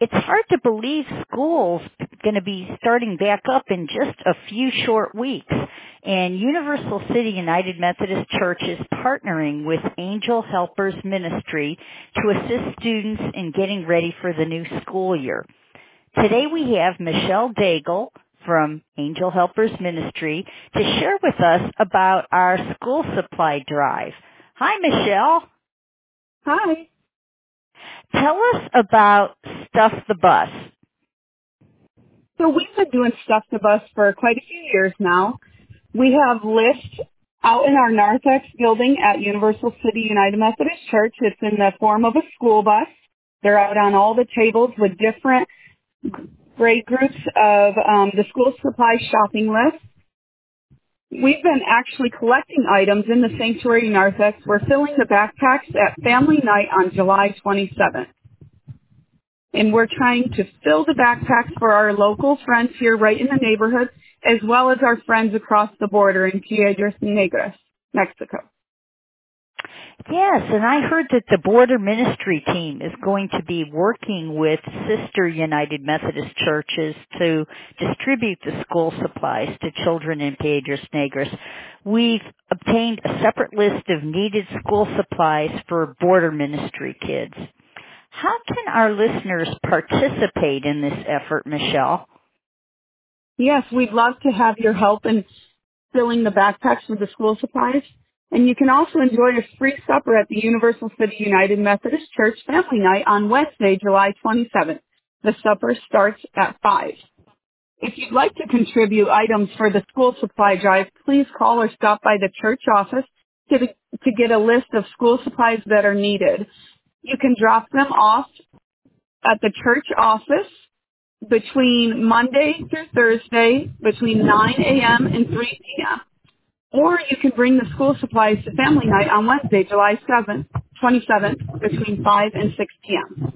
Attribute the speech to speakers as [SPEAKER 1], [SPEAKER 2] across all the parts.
[SPEAKER 1] It's hard to believe school's going to be starting back up in just a few short weeks. And Universal City United Methodist Church is partnering with Angel Helpers Ministry to assist students in getting ready for the new school year. Today we have Michelle Daigle from Angel Helpers Ministry to share with us about our school supply drive. Hi, Michelle.
[SPEAKER 2] Hi.
[SPEAKER 1] Tell us about Stuff the Bus.
[SPEAKER 2] So we've been doing Stuff the Bus for quite a few years now. We have lists out in our narthex building at Universal City United Methodist Church. It's in the form of a school bus. They're out on all the tables with different grade groups of um, the school supply shopping list. We've been actually collecting items in the sanctuary narthex. We're filling the backpacks at family night on July 27th. And we're trying to fill the backpacks for our local friends here right in the neighborhood, as well as our friends across the border in Piedras Negras, Mexico.
[SPEAKER 1] Yes, and I heard that the border ministry team is going to be working with sister United Methodist churches to distribute the school supplies to children in Piedras Negras. We've obtained a separate list of needed school supplies for border ministry kids. How can our listeners participate in this effort, Michelle?
[SPEAKER 2] Yes, we'd love to have your help in filling the backpacks with the school supplies. And you can also enjoy a free supper at the Universal City United Methodist Church Family Night on Wednesday, July 27th. The supper starts at 5. If you'd like to contribute items for the school supply drive, please call or stop by the church office to, to get a list of school supplies that are needed. You can drop them off at the church office between Monday through Thursday between 9 a.m. and 3 p.m. Or you can bring the school supplies to family night on Wednesday, July 7th, 27th, between 5 and 6 p.m.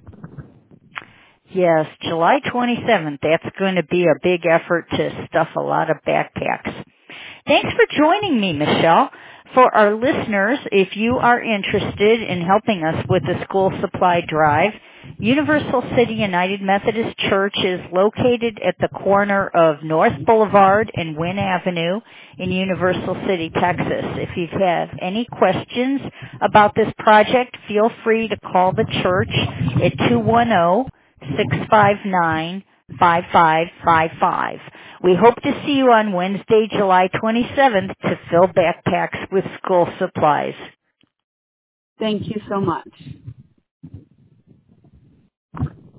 [SPEAKER 1] Yes, July 27th. That's going to be a big effort to stuff a lot of backpacks. Thanks for joining me, Michelle. For our listeners, if you are interested in helping us with the school supply drive, Universal City United Methodist Church is located at the corner of North Boulevard and Wynn Avenue in Universal City, Texas. If you have any questions about this project, feel free to call the church at 210-659-5555. We hope to see you on Wednesday, July 27th to fill backpacks with school supplies.
[SPEAKER 2] Thank you so much.